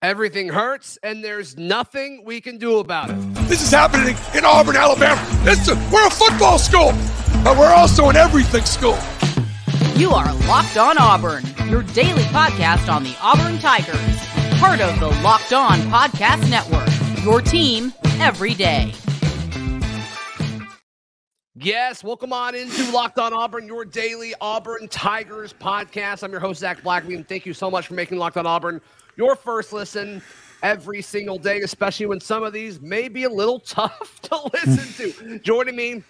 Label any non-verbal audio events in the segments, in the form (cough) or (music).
Everything hurts, and there's nothing we can do about it. This is happening in Auburn, Alabama. It's a, we're a football school, but we're also an everything school. You are Locked On Auburn, your daily podcast on the Auburn Tigers, part of the Locked On Podcast Network. Your team every day. Yes, welcome on into Locked On Auburn, your daily Auburn Tigers podcast. I'm your host, Zach Blackerby, thank you so much for making Locked On Auburn your first listen every single day, especially when some of these may be a little (laughs) tough to listen to. Joining me,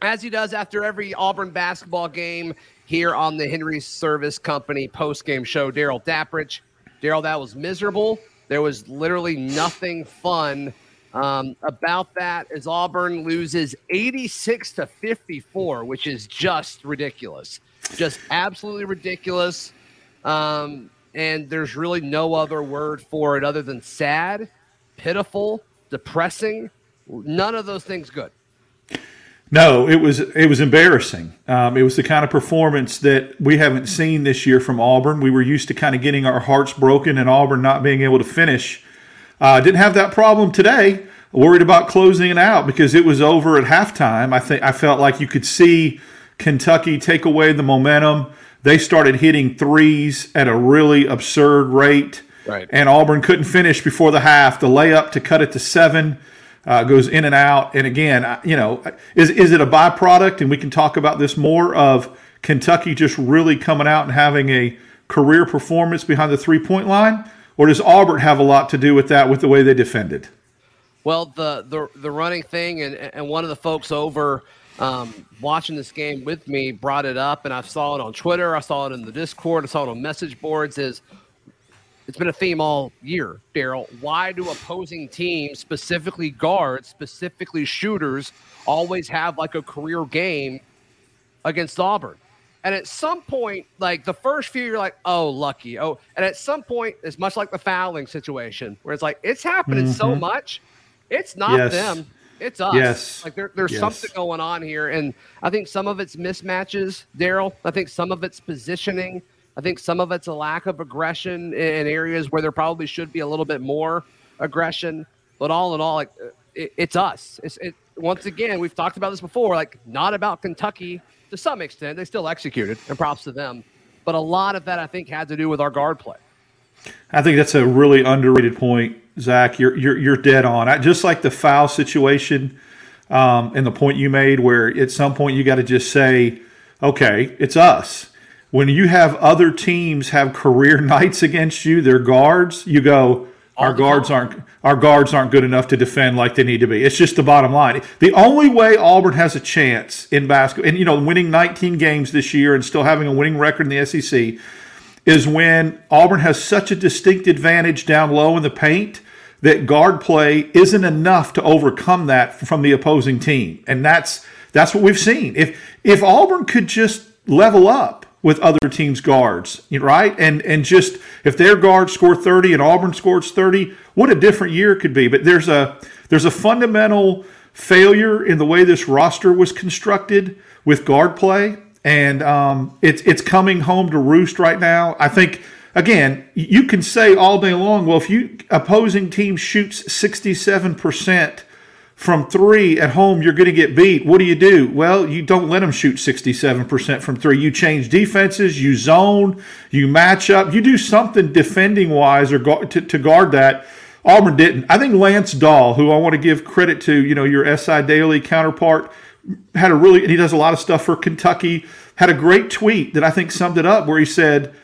as he does after every Auburn basketball game here on the Henry Service Company post game show, Daryl Dapprich. Daryl, that was miserable. There was literally nothing fun um, about that as Auburn loses 86 to 54, which is just ridiculous. Just absolutely ridiculous. Um, and there's really no other word for it other than sad, pitiful, depressing. None of those things good. No, it was it was embarrassing. Um, it was the kind of performance that we haven't seen this year from Auburn. We were used to kind of getting our hearts broken and Auburn not being able to finish. Uh, didn't have that problem today. Worried about closing it out because it was over at halftime. I think I felt like you could see Kentucky take away the momentum they started hitting threes at a really absurd rate. Right. And Auburn couldn't finish before the half. The layup to cut it to seven uh, goes in and out. And again, you know, is is it a byproduct? And we can talk about this more of Kentucky just really coming out and having a career performance behind the three point line, or does Auburn have a lot to do with that with the way they defended? Well, the the the running thing, and and one of the folks over um, watching this game with me brought it up, and I saw it on Twitter. I saw it in the Discord. I saw it on message boards. Is it's been a theme all year, Daryl. Why do opposing teams, specifically guards, specifically shooters, always have like a career game against Auburn? And at some point, like the first few, you're like, oh, lucky. Oh, and at some point, it's much like the fouling situation where it's like, it's happening mm-hmm. so much. It's not yes. them. It's us. Yes. Like there, there's yes. something going on here. And I think some of it's mismatches, Daryl. I think some of it's positioning. I think some of it's a lack of aggression in areas where there probably should be a little bit more aggression. But all in all, like it, it's us. It's it, once again, we've talked about this before, like not about Kentucky to some extent. They still executed, and props to them. But a lot of that, I think, had to do with our guard play. I think that's a really underrated point Zach, you're you're, you're dead on. I, just like the foul situation um, and the point you made, where at some point you got to just say, okay, it's us. When you have other teams have career (laughs) nights against you, their guards, you go, our guards aren't our guards aren't good enough to defend like they need to be. It's just the bottom line. The only way Auburn has a chance in basketball, and you know, winning 19 games this year and still having a winning record in the SEC, is when Auburn has such a distinct advantage down low in the paint that guard play isn't enough to overcome that from the opposing team. And that's that's what we've seen. If if Auburn could just level up with other teams' guards, right? And and just if their guards score 30 and Auburn scores 30, what a different year could be. But there's a there's a fundamental failure in the way this roster was constructed with guard play, and um, it's it's coming home to roost right now. I think again, you can say all day long, well, if you opposing team shoots 67% from three at home, you're going to get beat. What do you do? Well, you don't let them shoot 67% from three. You change defenses, you zone, you match up, you do something defending wise or to, to guard that. Auburn didn't. I think Lance Dahl, who I want to give credit to, you know, your SI Daily counterpart, had a really, and he does a lot of stuff for Kentucky, had a great tweet that I think summed it up where he said,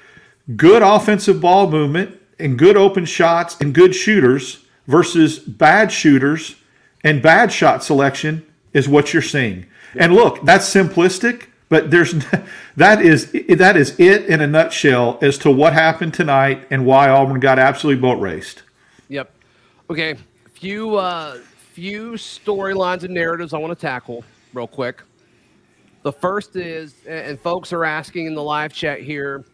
good offensive ball movement and good open shots and good shooters versus bad shooters and bad shot selection is what you're seeing. And look, that's simplistic, but there's (laughs) that is that is it in a nutshell as to what happened tonight and why Auburn got absolutely boat raced. Yep. Okay. Few uh few storylines and narratives I want to tackle real quick. The first is, and folks are asking in the live chat here,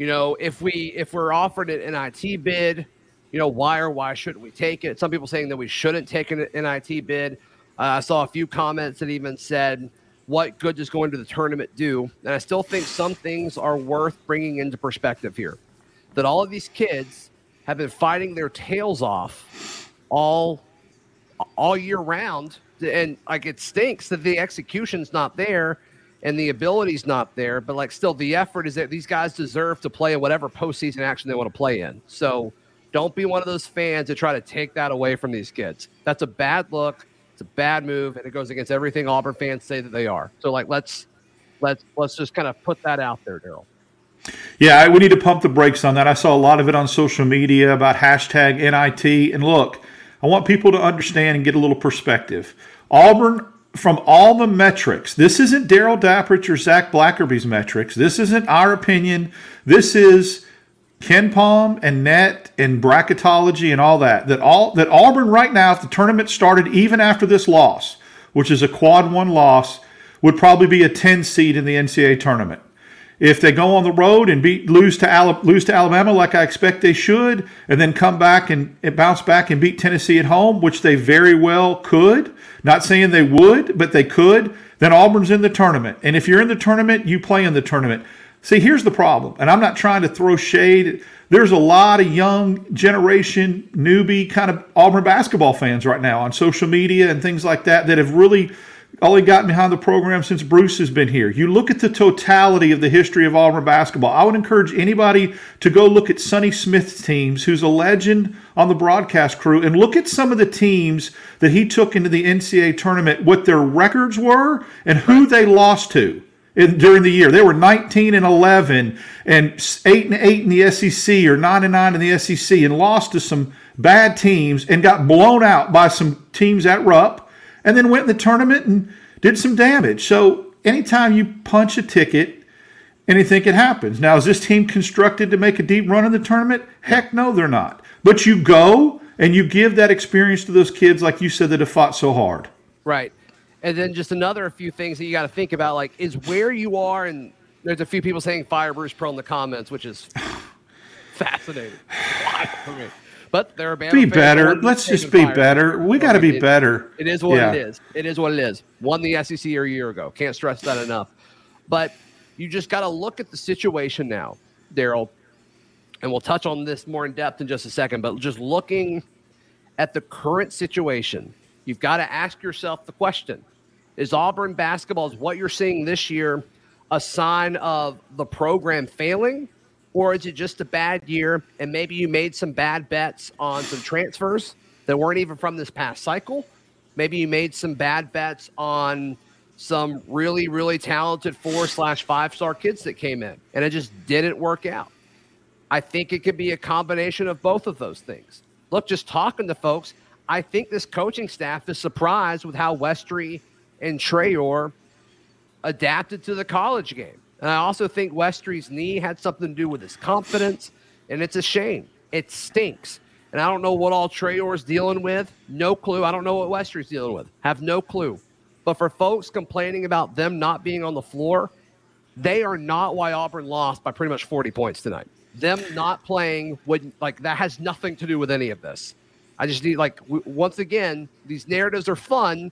you know, if we if we're offered an NIT bid, you know, why or why shouldn't we take it? Some people saying that we shouldn't take an NIT bid. Uh, I saw a few comments that even said, "What good does going to the tournament do?" And I still think some things are worth bringing into perspective here. That all of these kids have been fighting their tails off all all year round, and like it stinks that the execution's not there and the ability's not there. But like, still, the effort is that these guys deserve to play in whatever postseason action they want to play in. So don't be one of those fans that try to take that away from these kids. That's a bad look. It's a bad move, and it goes against everything Auburn fans say that they are. So like, let's let's let's just kind of put that out there, Daryl. Yeah, we need to pump the brakes on that. I saw a lot of it on social media about hashtag NIT. And look, I want people to understand and get a little perspective. Auburn, from all the metrics, this isn't Daryl Dapprich or Zach Blackerby's metrics. This isn't our opinion. This is KenPom and net and bracketology and all that. That all that Auburn right now, if the tournament started even after this loss, which is a quad one loss, would probably be a 10 seed in the NCAA tournament. If they go on the road and beat lose to lose to Alabama like I expect they should, and then come back and, and bounce back and beat Tennessee at home, which they very well could. Not saying they would, but they could. Then Auburn's in the tournament, and if you're in the tournament, you play in the tournament. See, here's the problem, and I'm not trying to throw shade. There's a lot of young generation, newbie kind of Auburn basketball fans right now on social media and things like that that have really only gotten behind the program since Bruce has been here. You look at the totality of the history of Auburn basketball. I would encourage anybody to go look at Sonny Smith's teams, who's a legend on the broadcast crew, and look at some of the teams that he took into the NCAA tournament, what their records were, and who they lost to. In, during the year. They were 19 and 11 and 8 and 8 in the SEC or 9 and 9 in the SEC and lost to some bad teams and got blown out by some teams at Rupp and then went in the tournament and did some damage. So anytime you punch a ticket, anything can happen. Now, is this team constructed to make a deep run in the tournament? Heck no, they're not. But you go and you give that experience to those kids, like you said, that have fought so hard. Right. And then just another few things that you got to think about, like, is where you are. And there's a few people saying fire Bruce Pearl in the comments, which is (sighs) fascinating. But there are be better. Let's just be better. We got to be it, better. It is what yeah. it is. It is what it is. Won the SEC a year ago. Can't stress that enough. But you just got to look at the situation now, Daryl. And we'll touch on this more in depth in just a second. But just looking at the current situation, you've got to ask yourself the question: Is Auburn basketball is what you're seeing this year a sign of the program failing? Or is it just a bad year and maybe you made some bad bets on some transfers that weren't even from this past cycle? Maybe you made some bad bets on some really, really talented four slash five star kids that came in and it just didn't work out. I think it could be a combination of both of those things. Look, just talking to folks, I think this coaching staff is surprised with how Westry and Traore adapted to the college game. And I also think Westry's knee had something to do with his confidence, and it's a shame. It stinks. And I don't know what all Traore's dealing with. No clue. I don't know what Westry's dealing with. Have no clue. But for folks complaining about them not being on the floor, they are not why Auburn lost by pretty much 40 points tonight. Them not playing would like that has nothing to do with any of this. I just need like w- once again, these narratives are fun,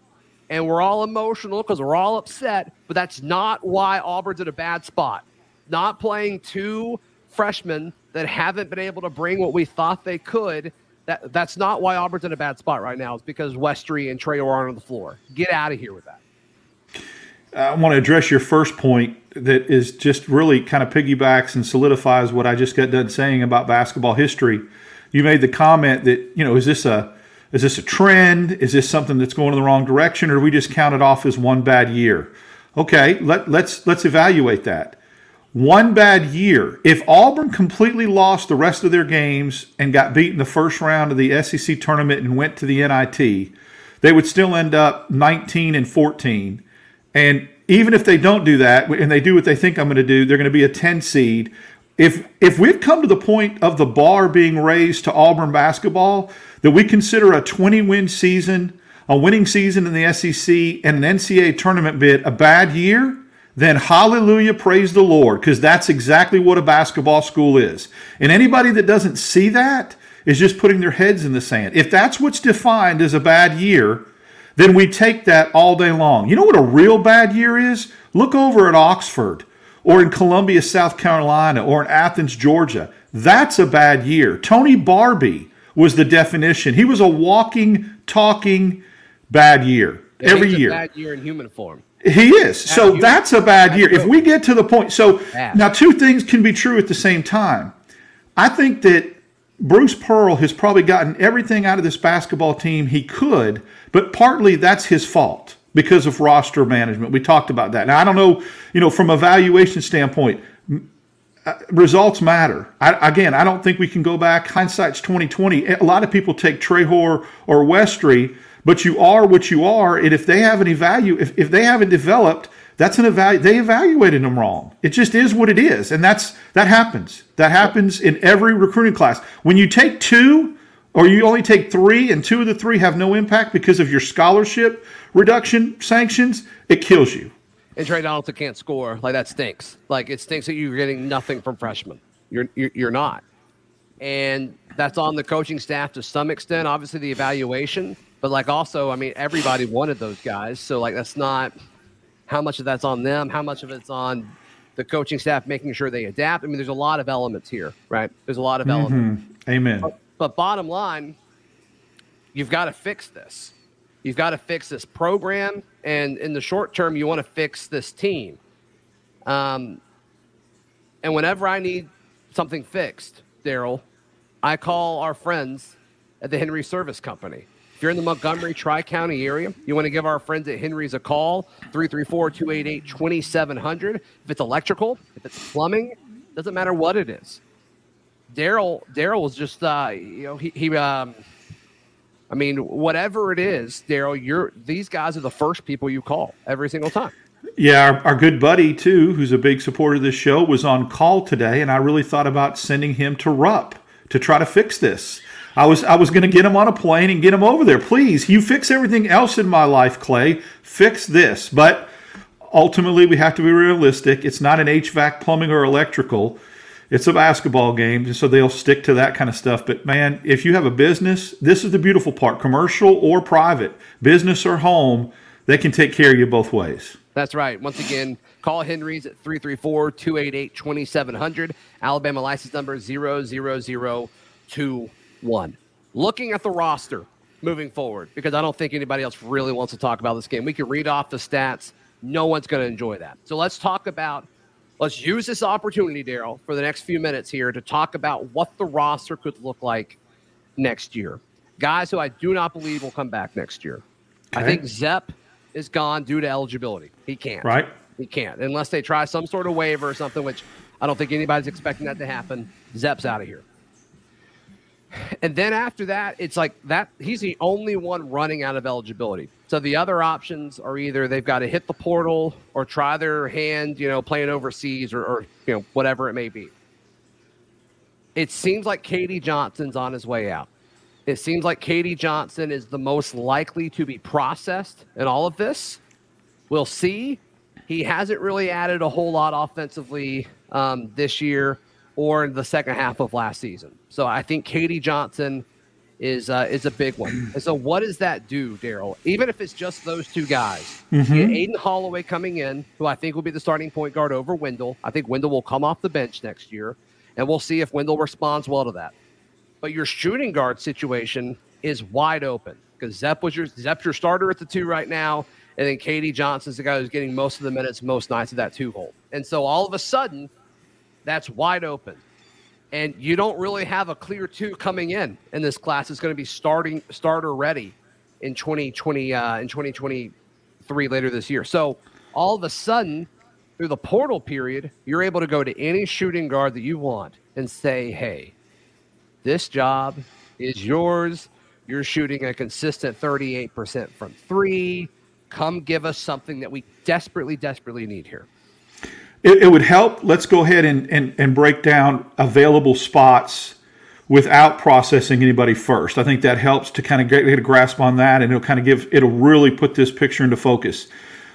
and we're all emotional because we're all upset, but that's not why Auburn's in a bad spot. Not playing two freshmen that haven't been able to bring what we thought they could. That, that's not why Auburn's in a bad spot right now. It's because Westry and Trey aren't on the floor. Get out of here with that. I want to address your first point that is just really kind of piggybacks and solidifies what I just got done saying about basketball history. You made the comment that, you know, is this a is this a trend? Is this something that's going in the wrong direction, or we just count it off as one bad year? Okay, let, let's let's evaluate that. One bad year. If Auburn completely lost the rest of their games and got beat in the first round of the SEC tournament and went to the NIT, they would still end up 19 and 14. And even if they don't do that and they do what they think I'm going to do, they're going to be a 10 seed. If if we've come to the point of the bar being raised to Auburn basketball, that we consider a 20 win season, a winning season in the SEC, and an NCAA tournament bid a bad year, then hallelujah, praise the Lord, because that's exactly what a basketball school is. And anybody that doesn't see that is just putting their heads in the sand. If that's what's defined as a bad year, then we take that all day long. You know what a real bad year is? Look over at Oxford or in Columbia, South Carolina, or in Athens, Georgia. That's a bad year. Tony Barbee was the definition. He was a walking, talking bad year every he's a year. bad year in human form. He is. So year. that's a bad Bad year. If we get to the point, so Bad. now two things can be true at the same time. I think that Bruce Pearl has probably gotten everything out of this basketball team he could, but partly that's his fault because of roster management. We talked about that. Now I don't know, you know, from a valuation standpoint, results matter. I, again, I don't think we can go back. Hindsight's twenty twenty. A lot of people take Traore or Westry, but you are what you are, and if they haven't evalu- if, if they haven't developed, that's an evalu- They evaluated them wrong. It just is what it is, and that's that happens. That happens in every recruiting class. When you take two, or you only take three, and two of the three have no impact because of your scholarship reduction sanctions, it kills you. And Tre Donaldson can't score. Like that stinks. Like it stinks that you're getting nothing from freshmen. You're you're, you're not. And that's on the coaching staff to some extent. Obviously, the evaluation, but like also, I mean, everybody wanted those guys. So like that's not how much of that's on them. How much of it's on the coaching staff making sure they adapt. I mean, there's a lot of elements here, right? There's a lot of mm-hmm. elements. Amen. But bottom line, you've got to fix this. You've got to fix this program, and in the short term, you want to fix this team. Um, and whenever I need something fixed, Daryl, I call our friends at the Henry Service Company. If you're in the Montgomery Tri County area, you want to give our friends at Henry's a call 334 288 2700. If it's electrical, if it's plumbing, doesn't matter what it is. Daryl Daryl was just uh you know he, he um I mean whatever it is Daryl you're these guys are the first people you call every single time. Yeah, our, our good buddy too, who's a big supporter of this show, was on call today, and I really thought about sending him to Rupp to try to fix this. I was I was going to get him on a plane and get him over there. Please, you fix everything else in my life, Clay. Fix this, but ultimately we have to be realistic. It's not an HVAC, plumbing, or electrical. It's a basketball game, so they'll stick to that kind of stuff. But man, if you have a business, this is the beautiful part: commercial or private, business or home, they can take care of you both ways. That's right. Once again, call Henry's at 334 288 2700. Alabama license number 00021. Looking at the roster moving forward, because I don't think anybody else really wants to talk about this game. We can read off the stats. No one's going to enjoy that. So let's talk about, let's use this opportunity, Daryl, for the next few minutes here to talk about what the roster could look like next year. Guys who I do not believe will come back next year. I think Zep is gone due to eligibility. He can't. Right. He can't unless they try some sort of waiver or something, which I don't think anybody's expecting that to happen. Zep's out of here. And then after that, it's like that he's the only one running out of eligibility. So the other options are either they've got to hit the portal or try their hand, you know, playing overseas or, or you know, whatever it may be. It seems like KD Johnson's on his way out. It seems like KD Johnson is the most likely to be processed in all of this. We'll see. He hasn't really added a whole lot offensively um, this year or in the second half of last season. So I think KD Johnson is uh, is a big one. And so what does that do, Daryl? Even if it's just those two guys, get Aden Holloway coming in, who I think will be the starting point guard over Wendell. I think Wendell will come off the bench next year, and we'll see if Wendell responds well to that. But your shooting guard situation is wide open because Zep was your Zep's your starter at the two right now, and then KD Johnson's the guy who's getting most of the minutes most nights of that two hole. And so all of a sudden, that's wide open. And you don't really have a clear two coming in in this class. It's going to be starting starter ready in 2020 uh, in 2023 later this year. So all of a sudden, through the portal period, you're able to go to any shooting guard that you want and say, "Hey, this job is yours. You're shooting a consistent 38% from three. Come give us something that we desperately, desperately need here." It, it would help. Let's go ahead and, and, and break down available spots without processing anybody first. I think that helps to kind of get, get a grasp on that, and it'll kind of give it'll really put this picture into focus.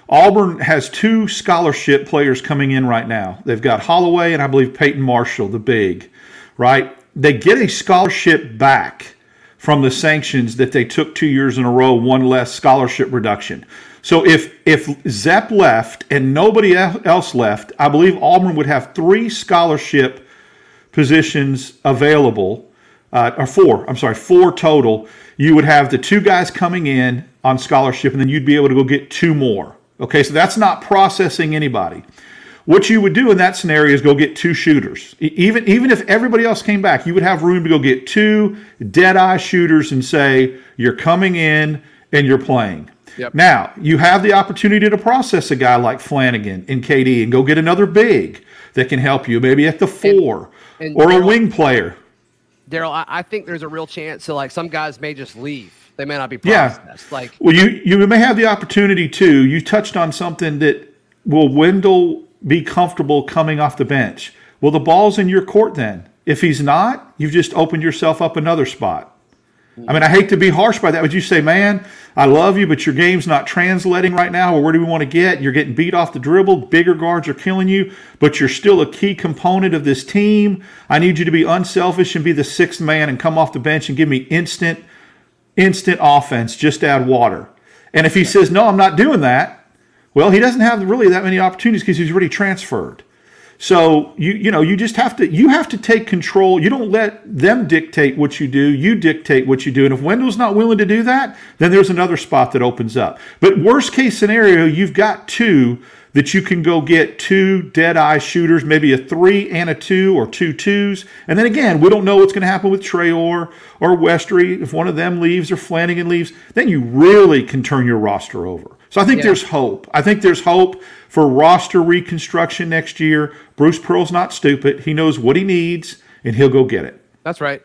Auburn has two scholarship players coming in right now. They've got Holloway and I believe Peyton Marshall, the big, right? They get a scholarship back from the sanctions that they took two years in a row, one less scholarship reduction. So if if Zep left and nobody else left, I believe Auburn would have three scholarship positions available, uh, or four. I'm sorry, four total. You would have the two guys coming in on scholarship, and then you'd be able to go get two more. Okay, so that's not processing anybody. What you would do in that scenario is go get two shooters. Even even if everybody else came back, you would have room to go get two dead eye shooters and say you're coming in and you're playing. Yep. Now, you have the opportunity to process a guy like Flanagan and KD and go get another big that can help you, maybe at the four and, and or Darryl, a wing player. Daryl, I, I, think there's a real chance. So, like, some guys may just leave. They may not be processed. Yeah. Like, well, you you may have the opportunity too. You touched on something that will Wendell be comfortable coming off the bench? Well, the ball's in your court then. If he's not, you've just opened yourself up another spot. I mean, I hate to be harsh by that, but you say, man, I love you, but your game's not translating right now. Or where do we want to get? You're getting beat off the dribble. Bigger guards are killing you, but you're still a key component of this team. I need you to be unselfish and be the sixth man and come off the bench and give me instant, instant offense. Just add water. And if he says, no, I'm not doing that, well, he doesn't have really that many opportunities because he's already transferred. So you you know you just have to you have to take control. You don't let them dictate what you do. You dictate what you do. And if Wendell's not willing to do that, then there's another spot that opens up. But worst case scenario, you've got two that you can go get two dead eye shooters, maybe a three and a two or two twos. And then again, we don't know what's going to happen with Traore or Westry. If one of them leaves or Flanagan leaves, then you really can turn your roster over. So I think yeah. there's hope. I think there's hope for roster reconstruction next year. Bruce Pearl's not stupid. He knows what he needs, and he'll go get it. That's right.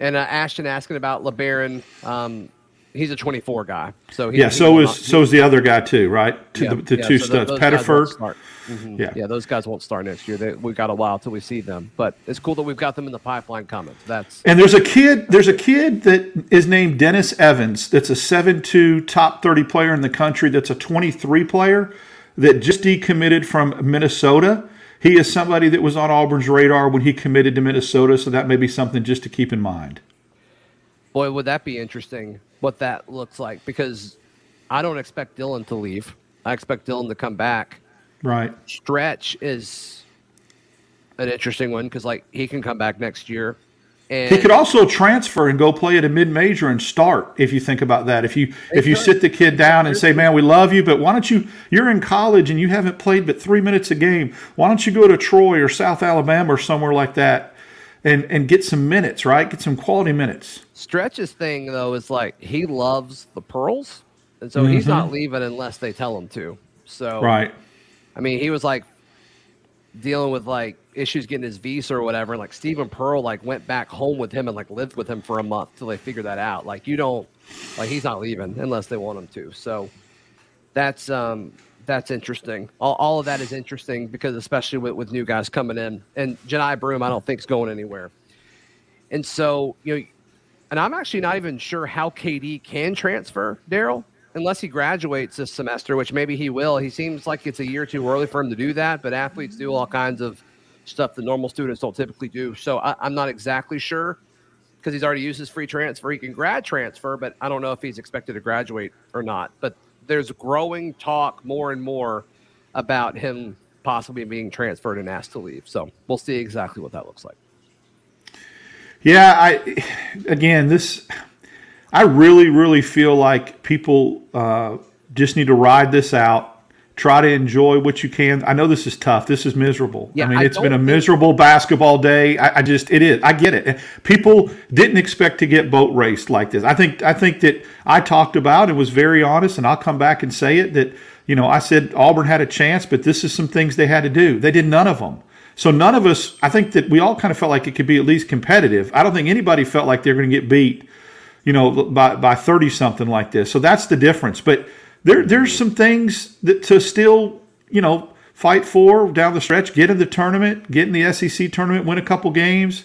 And uh, Ashton asking about LeBaron. Um, he's a 24 guy. So he, yeah. So is not, so is the other guy too, right? To yeah, the, the yeah, two so studs, Pettiford. Mm-hmm. Yeah. yeah, those guys won't start next year. They, we've got a while till we see them, but it's cool that we've got them in the pipeline coming. That's and there's a kid. There's a kid that is named Dennis Evans. That's a seven-two top thirty player in the country. That's a twenty-three player that just decommitted from Minnesota. He is somebody that was on Auburn's radar when he committed to Minnesota, so that may be something just to keep in mind. Boy, would that be interesting what that looks like because I don't expect Dylan to leave. I expect Dylan to come back. Right. Stretch is an interesting one because like he can come back next year. And he could also transfer and go play at a mid major and start. If you think about that, if you if you sit the kid down and say, "Man, we love you, but why don't you? You're in college and you haven't played but three minutes a game. Why don't you go to Troy or South Alabama or somewhere like that and and get some minutes? Right, get some quality minutes." Stretch's thing though is like he loves the pearls, and so mm-hmm. he's not leaving unless they tell him to. So right I mean, he was like dealing with like issues getting his visa or whatever. And like Steven Pearl like went back home with him and like lived with him for a month till they figured that out. Like you don't like he's not leaving unless they want him to. So that's um that's interesting. All, all of that is interesting because especially with, with new guys coming in and Johni Broom, I don't think is going anywhere. And so you know, and I'm actually not even sure how KD can transfer Daryl unless he graduates this semester, which maybe he will. He seems like it's a year too early for him to do that, but athletes do all kinds of stuff that normal students don't typically do. So I, am not exactly sure because he's already used his free transfer. He can grad transfer, but I don't know if he's expected to graduate or not. But there's growing talk more and more about him possibly being transferred and asked to leave. So we'll see exactly what that looks like. Yeah, I again this I really, really feel like people uh, just need to ride this out. Try to enjoy what you can. I know this is tough. This is miserable. Yeah, I mean, I it's been a miserable basketball day. I, I, just, it is. I get it. People didn't expect to get boat raced like this. I think, I think that I talked about and was very honest, and I'll come back and say it that you know I said Auburn had a chance, but this is some things they had to do. They did none of them. So none of us. I think that we all kind of felt like it could be at least competitive. I don't think anybody felt like they're going to get beat you know, by, by 30 something like this. So that's the difference. But there, there's some things that to still, you know, fight for down the stretch, get in the tournament, get in the SEC tournament, win a couple games,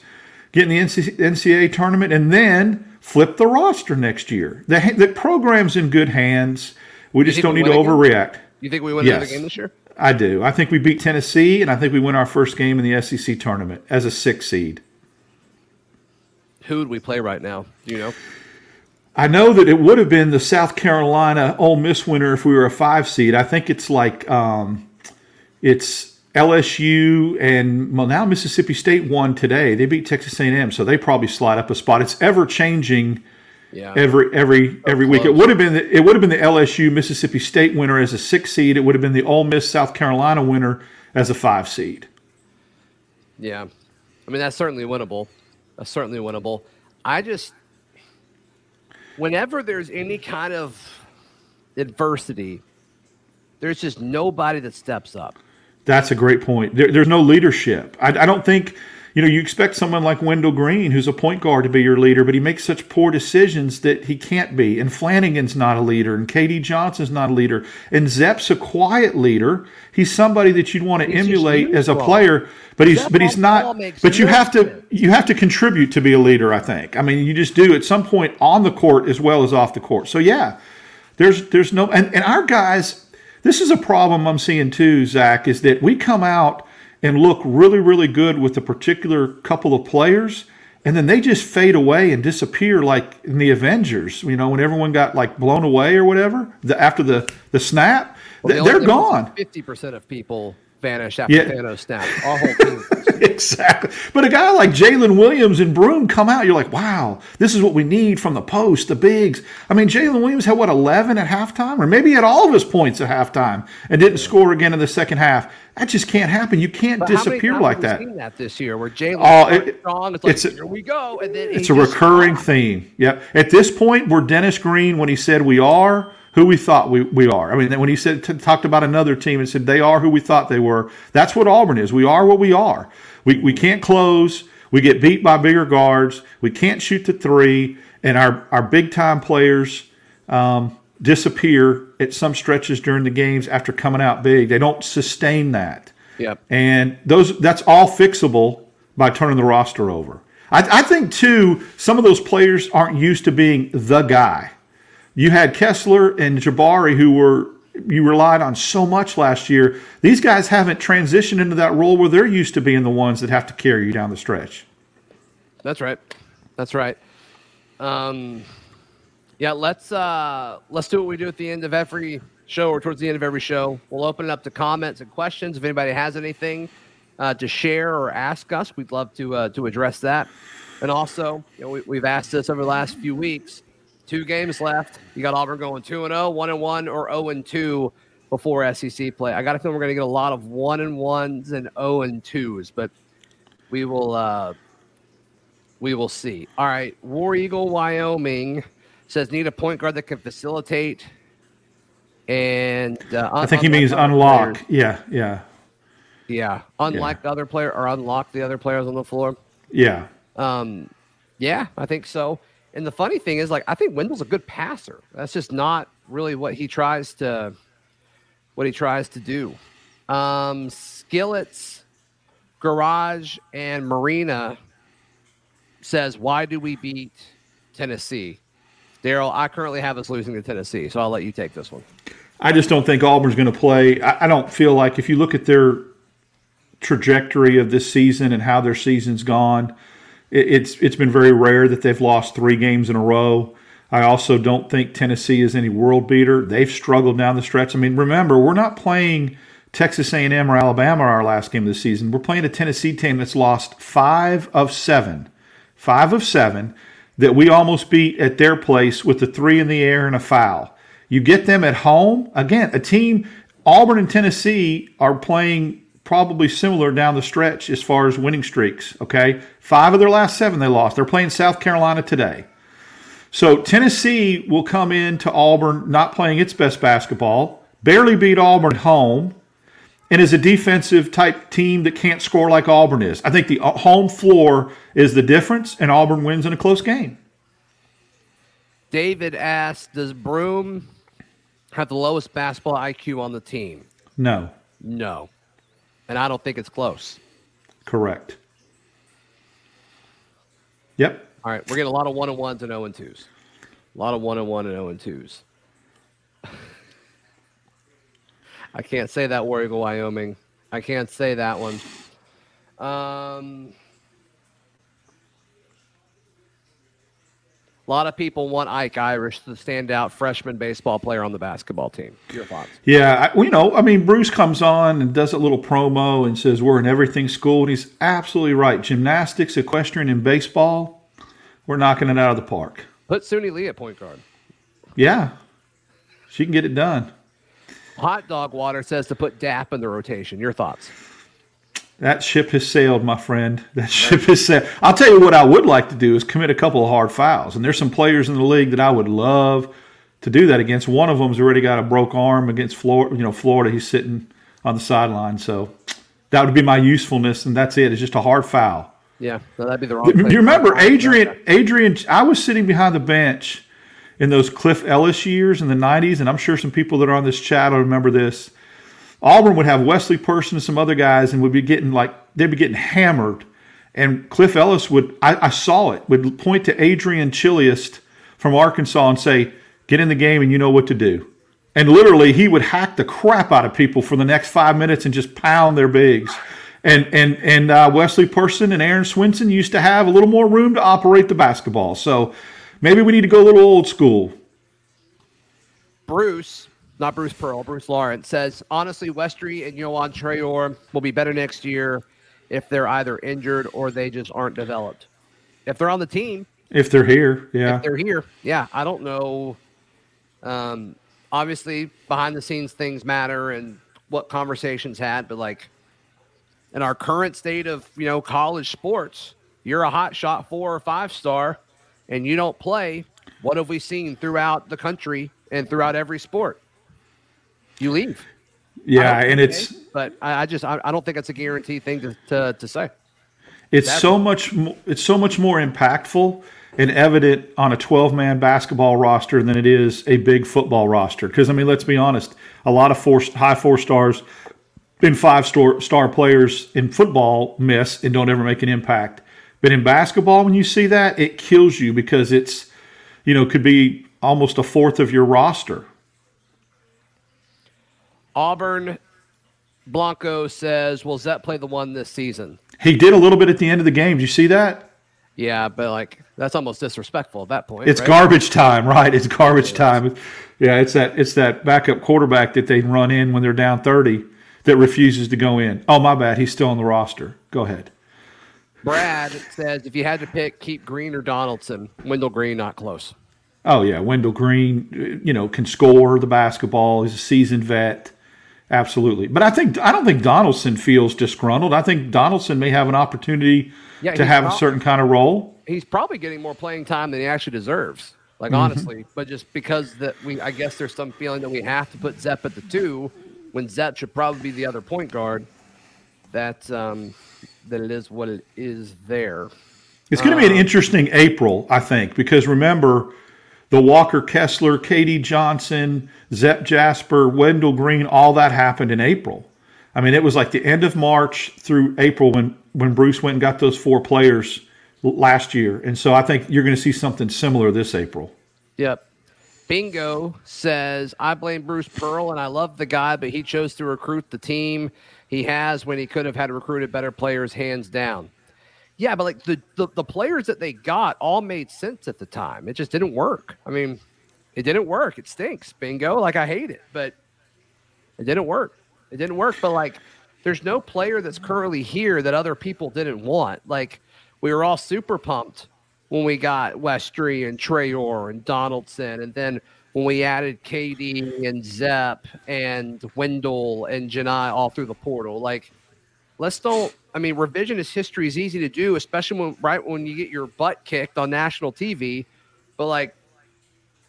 get in the NCAA tournament, and then flip the roster next year. The, the program's in good hands. We just don't need to overreact. You think we win yes, another game this year? I do. I think we beat Tennessee, and I think we win our first game in the SEC tournament as a six seed. Who would we play right now? Do you know? I know that it would have been the South Carolina Ole Miss winner if we were a five seed. I think it's like um, it's LSU and well now Mississippi State won today. They beat Texas A&M, so they probably slide up a spot. It's ever changing Yeah. every every every week. It would have been the, it would have been the LSU Mississippi State winner as a six seed. It would have been the Ole Miss South Carolina winner as a five seed. Yeah. I mean, that's certainly winnable. That's certainly winnable. I just, whenever there's any kind of adversity, there's just nobody that steps up. That's a great point. There, there's no leadership. I, I don't think, you know, you expect someone like Wendell Green, who's a point guard, to be your leader, but he makes such poor decisions that he can't be. And Flanagan's not a leader, and KD Johnson's not a leader, and Zep's a quiet leader. He's somebody that you'd want to He's emulate as a player, but he's Zep but he's not. But you have to you have to contribute to be a leader. I think. I mean, you just do at some point on the court as well as off the court. So yeah, there's there's no and, and our guys this is a problem i'm seeing too zach is that we come out and look really really good with a particular couple of players. And then they just fade away and disappear like in the avengers you know when everyone got like blown away or whatever the, after the the snap Well, th- the they're gone. 50% of people vanish after Yeah. Thanos snaps. (laughs) Our whole team. exactly. But a guy like Jaylin Williams and Broom come out, you're like, wow, this is what we need from the post, the bigs. I mean, Jaylin Williams had what, 11 at halftime? Or maybe at all of his points at halftime and didn't score again in the second half. That just can't happen. You can't But how many disappear like that. Seen that this year, where Jaylin Oh, it- strong, it's like it's a- here we go, and then It's a recurring stopped. theme. Yeah. At this point, we're Dennis Green when he said we are who we thought we, we are. I mean, when he said t- talked about another team and said they are who we thought they were, that's what Auburn is. We are what we are. We, we can't close. We get beat by bigger guards. We can't shoot the three, and our, our big time players um, disappear at some stretches during the games after coming out big. They don't sustain that. Yep. And those that's all fixable by turning the roster over. I, I think too, some of those players aren't used to being the guy. You had Kessler and Jabari who were you relied on so much last year. These guys haven't transitioned into that role where they're used to being the ones that have to carry you down the stretch. That's right. That's right. Um, yeah, let's uh, let's do what we do at the end of every show or towards the end of every show. We'll open it up to comments and questions. If anybody has anything uh, to share or ask us, we'd love to uh, to address that. And also, you know, we, we've asked this over the last few weeks. Two games left. You got Auburn going 2 and 0, 1 and 1, or 0 and 2 before SEC play. I got a feeling we're going to get a lot of 1 and 1s and 0 and 2s, but we will uh, we will see. All right, War Eagle, Wyoming says need a point guard that can facilitate. And uh, I think he means unlock. players. Yeah, yeah, Yeah, unlike the other player or unlock the other players on the floor. yeah. Um, yeah, I think so. And the funny thing is, like, I think Wendell's a good passer. That's just not really what he tries to what he tries to do. Um, Skillets, Garage, and Marina says, "Why do we beat Tennessee?" Daryl, I currently have us losing to Tennessee, so I'll let you take this one. I just don't think Auburn's going to play. I, I don't feel like if you look at their trajectory of this season and how their season's gone, it, it's it's been very rare that they've lost three games in a row. I also don't think Tennessee is any world beater. They've struggled down the stretch. I mean, remember, we're not playing Texas A&M or Alabama our last game of the season. We're playing a Tennessee team that's lost five of seven, five of seven that we almost beat at their place with the three in the air and a foul. You get them at home again. A team, Auburn and Tennessee are playing probably similar down the stretch as far as winning streaks. Okay, five of their last seven they lost. They're playing South Carolina today. So Tennessee will come into Auburn not playing its best basketball, barely beat Auburn at home, and is a defensive type team that can't score like Auburn is. I think the uh, home floor is the difference, and Auburn wins in a close game. David asks, "Does Broom have the lowest basketball IQ on the team?" No, No, and I don't think it's close. correct. Yep. All right, we're getting a lot of one and ones and zero and twos. A lot of one and one and zero and twos. (laughs) I can't say that War Eagle, Wyoming. I can't say that one. Um, A lot of people want Ike Irish, the standout freshman baseball player on the basketball team. Your thoughts? Yeah, I, you know, I mean, Bruce comes on and does a little promo and says we're in everything school, and he's absolutely right. Gymnastics, equestrian, and baseball, we're knocking it out of the park. Put Suni Lee at point guard. Yeah, she can get it done. Hot Dog Water says to put DAP in the rotation. Your thoughts? That ship has sailed, my friend. (laughs) That ship has sailed. I'll tell you what I would like to do is commit a couple of hard fouls. And there's some players in the league that I would love to do that against. One of them's already got a broke arm against Florida. You know, Florida. He's sitting on the sideline, so that would be my usefulness, and that's it. It's just a hard foul. Yeah, no, that'd be the wrong. Do you remember Adrian? Adrian, I was sitting behind the bench in those Cliff Ellis years in the '90s, and I'm sure some people that are on this chat will remember this. Auburn would have Wesley Person and some other guys, and would be getting like they'd be getting hammered. And Cliff Ellis would, I, I saw it, would point to Adrian Chiliest from Arkansas and say, "Get in the game, and you know what to do." And literally, he would hack the crap out of people for the next five minutes and just pound their bigs. And and and uh, Wesley Person and Aaron Swinson used to have a little more room to operate the basketball. So maybe we need to go a little old school. Bruce, not Bruce Pearl, Bruce Lawrence says honestly, Westry and Yohan Traore will be better next year if they're either injured or they just aren't developed. If they're on the team, If they're here, yeah. if they're here, yeah, I don't know. Um, obviously, behind the scenes things matter and what conversations had, but like in our current state of you know college sports, you're a hot shot four or five star, and you don't play. What have we seen throughout the country and throughout every sport? You leave. yeah, and it's it but I, I just I, I don't think it's a guaranteed thing to, to, to say. It's That's- so much. It's so much more impactful and evident on a 12-man basketball roster than it is a big football roster. Because I mean, let's be honest, a lot of four, high four stars and five star star players in football miss and don't ever make an impact. But in basketball, when you see that, it kills you because it's, you know, could be almost a fourth of your roster. Auburn Blanco says, "Will Zep play the one this season?" He did a little bit at the end of the game. Did you see that? Yeah, but like that's almost disrespectful at that point. It's right? garbage time, right? It's garbage time. Yeah, it's that it's that backup quarterback that they run in when they're down thirty that refuses to go in. Oh, my bad. He's still on the roster. Go ahead. Brad says, "If you had to pick, keep Green or Donaldson. Wendell Green, not close." Oh yeah, Wendell Green, uh, you know, can score the basketball. He's a seasoned vet. Absolutely. But I think I don't think Donaldson feels disgruntled. I think Donaldson may have an opportunity Yeah, to have a certain kind of role. He's probably getting more playing time than he actually deserves. Like Mm-hmm. honestly, but just because that we, I guess there's some feeling that we have to put Zep at the two when Zep should probably be the other point guard. That um, that it is what it is there. It's going to be an interesting April, I think, because remember the Walker Kessler, KD Johnson, Zep Jasper, Wendell Green, all that happened in April. I mean, it was like the end of March through April when when Bruce went and got those four players last year, and so I think you're going to see something similar this April. Yep. Bingo says, I blame Bruce Pearl and I love the guy, but he chose to recruit the team he has when he could have had recruited better players hands down. Yeah, but like the, the, the players that they got all made sense at the time. It just didn't work. I mean, it didn't work. It stinks. Bingo. Like I hate it, but it didn't work. It didn't work. But like, there's no player that's currently here that other people didn't want. Like, we were all super pumped when we got Westry and Traore and Donaldson, and then when we added KD and Zep and Wendell and Janai all through the portal. Like, let's don't. I mean, revisionist history is easy to do, especially when right when you get your butt kicked on national TV. But like,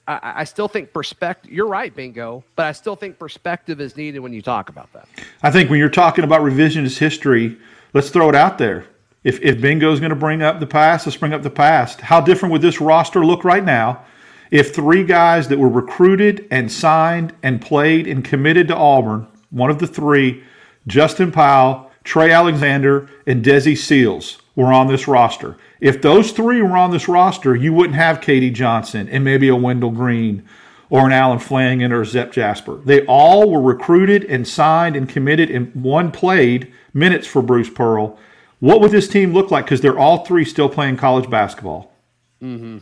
I, I still think perspective. You're right, Bingo. But I still think perspective is needed when you talk about that. I think when you're talking about revisionist history, let's throw it out there. If, if Bingo's going to bring up the past, let's bring up the past. How different would this roster look right now if three guys that were recruited and signed and played and committed to Auburn, one of the three, Justin Powell, Trey Alexander, and Desi Seals, were on this roster? If those three were on this roster, you wouldn't have KD Johnson and maybe a Wendell Green or an Alan Flanagan or a Zep Jasper. They all were recruited and signed and committed, and one played minutes for Bruce Pearl. What would this team look like? Because they're all three still playing college basketball. Mm-hmm.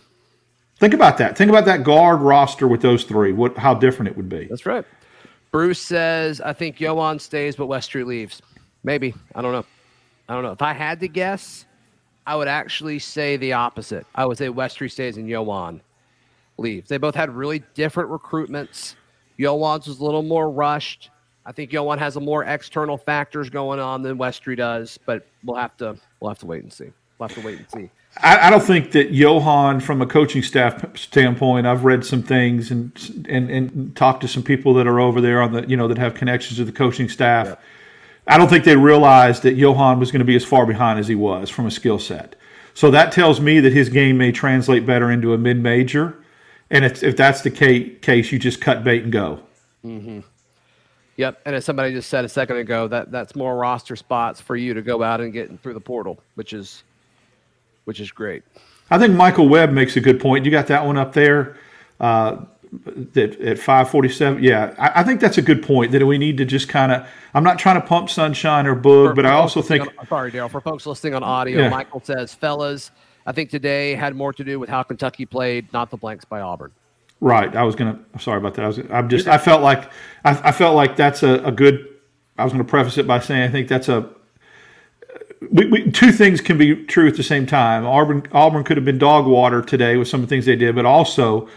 Think about that. Think about that guard roster with those three. What how different it would be. That's right. Bruce says, I think Yohan stays, but Westry leaves. Maybe. I don't know. I don't know. If I had to guess, I would actually say the opposite. I would say Westry stays and Yohan leaves. They both had really different recruitments. Yohan's was a little more rushed. I think Yohan has a more external factors going on than Westry does, but we'll have to we'll have to wait and see. We'll have to wait and see. I, I don't think that Yohan, from a coaching staff standpoint, I've read some things and and and talked to some people that are over there on the you know that have connections to the coaching staff. Yeah. I don't think they realized that Yohan was going to be as far behind as he was from a skill set. So that tells me that his game may translate better into a mid major. And if, if that's the case, you just cut bait and go. Yep, and as somebody just said a second ago, that that's more roster spots for you to go out and get through the portal, which is which is great. I think Michael Webb makes a good point. You got that one up there uh, that at 547. Yeah, I, I think that's a good point that we need to just kind of. I'm not trying to pump sunshine or boog, For- but I also think on- sorry, Daryl. For folks listening on audio, Yeah. Michael says, "Fellas, I think today had more to do with how Kentucky played, not the blanks by Auburn." Right. I was gonna. Sorry about that. I was. I'm just. I felt like. I, I felt like that's a, a good. I was to preface it by saying I think that's a. We, we, two things can be true at the same time. Auburn Auburn could have been dog water today with some of the things they did, but also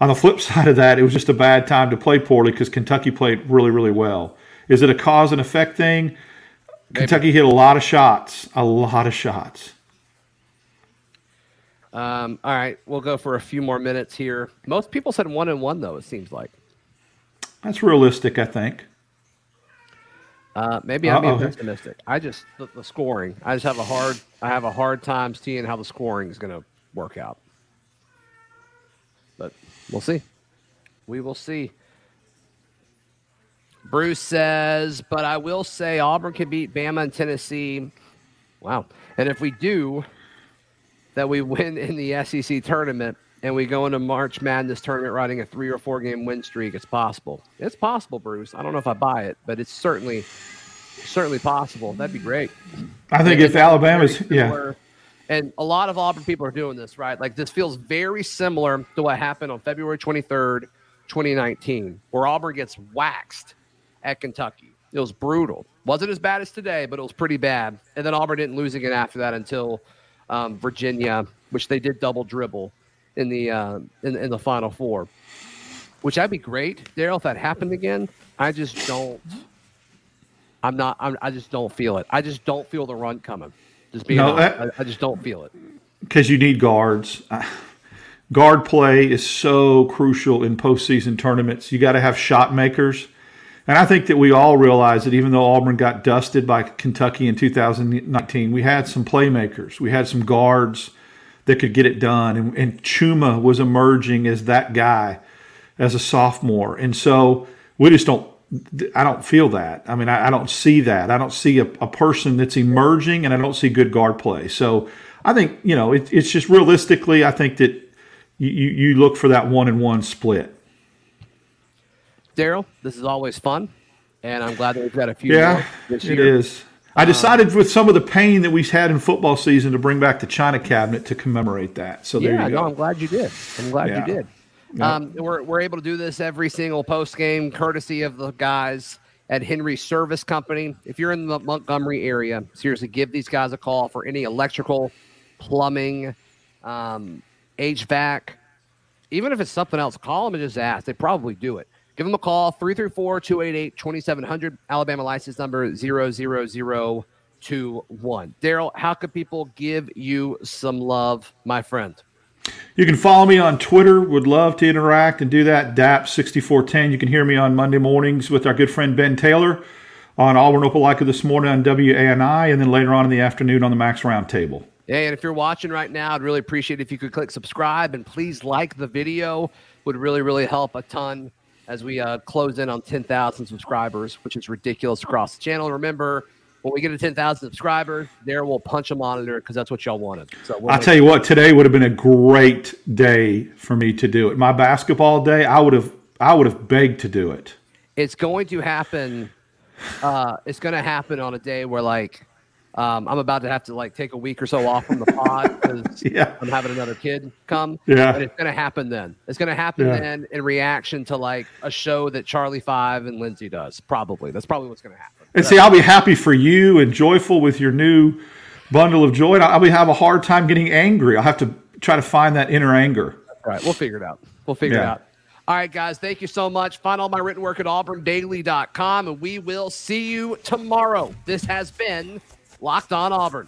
on the flip (laughs) side of that, it was just a bad time to play poorly because Kentucky played really really well. Is it a cause and effect thing? Kentucky hit a lot of shots, a lot of shots. Um, all right, we'll go for a few more minutes here. Most people said one and one, though. It seems like That's realistic, I think. uh, maybe I'm being pessimistic. I just the, the scoring. I just have a hard. I have a hard time seeing how the scoring is going to work out. But we'll see. We will see. Bruce says, but I will say Auburn can beat Bama and Tennessee. Wow. And if we do, that we win in the SEC tournament and we go into March Madness tournament riding a three or four game win streak, it's possible. It's possible, Bruce. I don't know if I buy it, but it's certainly certainly possible. That'd be great. I think And if it's Alabama's very yeah. And a lot of Auburn people are doing this, right? Like this feels very similar to what happened on February 23rd, 2019, where Auburn gets waxed at Kentucky. It was brutal. Wasn't as bad as today, but it was pretty bad. And then Auburn didn't lose again after that until um, Virginia, which they did double dribble in the uh, in, in the Final Four. Which that'd be great, Daryl, if that happened again. I just don't. I'm not. I'm, I just don't feel it. I just don't feel the run coming. Just being No, that- I, I just don't feel it. because you need guards. Guard play is so crucial in postseason tournaments. You got to have shot makers. And I think that we all realize that even though Auburn got dusted by Kentucky in 2019, we had some playmakers. We had some guards that could get it done. And, and Chuma was emerging as that guy as a sophomore. And so we just don't, I don't feel that. I mean, I, I don't see that. I don't see a, a person that's emerging and I don't see good guard play. So I think, you know, it, it's just realistically, I think that you, you, look for that one and one split. Daryl, this is always fun, and I'm glad that we've got a few. Yeah, more this year. is. I um, decided with some of the pain that we've had in football season to bring back the China cabinet to commemorate that. So there Yeah, you no, go. I'm glad you did. I'm glad Yeah. you did. Um, we're, we're able to do this every single post game, courtesy of the guys at Henry Service Company. If you're in the Montgomery area, seriously, give these guys a call for any electrical, plumbing, um, HVAC, even if it's something else. Call them and just ask. They probably do it. Give them a call 334 288 2700, Alabama license number 00021. Daryl, how could people give you some love, my friend? You can follow me on Twitter. Would love to interact and do that. DAP6410. You can hear me on Monday mornings with our good friend Ben Taylor on Auburn Opelika this morning on WANI, and then later on in the afternoon on the Max Roundtable. Yeah, and if you're watching right now, I'd really appreciate if you could click subscribe and please like the video. Would really, really help a ton as we uh, close in on 10,000 subscribers, which is ridiculous across the channel. Remember, when we get to 10,000 subscribers, there we'll punch a monitor because that's what y'all wanted. So I'll tell you what, today would have been a great day for me to do it. My basketball day, I would have, I would have begged to do it. it's going to happen. Uh, it's going to happen on a day where like Um, I'm about to have to like take a week or so off from the pod because (laughs) Yeah. I'm having another kid come. Yeah. And it's gonna happen then. It's gonna happen Yeah. then in reaction to like a show that Charlie Five and Lindsay does. Probably. That's probably what's gonna happen. And see, I'll be happy for you and joyful with your new bundle of joy. And I'll be have a hard time getting angry. I'll have to try to find that inner anger. All right, we'll figure it out. We'll figure it out. All right, guys, thank you so much. Find all my written work at auburndaily.com, and we will see you tomorrow. This has been Locked On Auburn.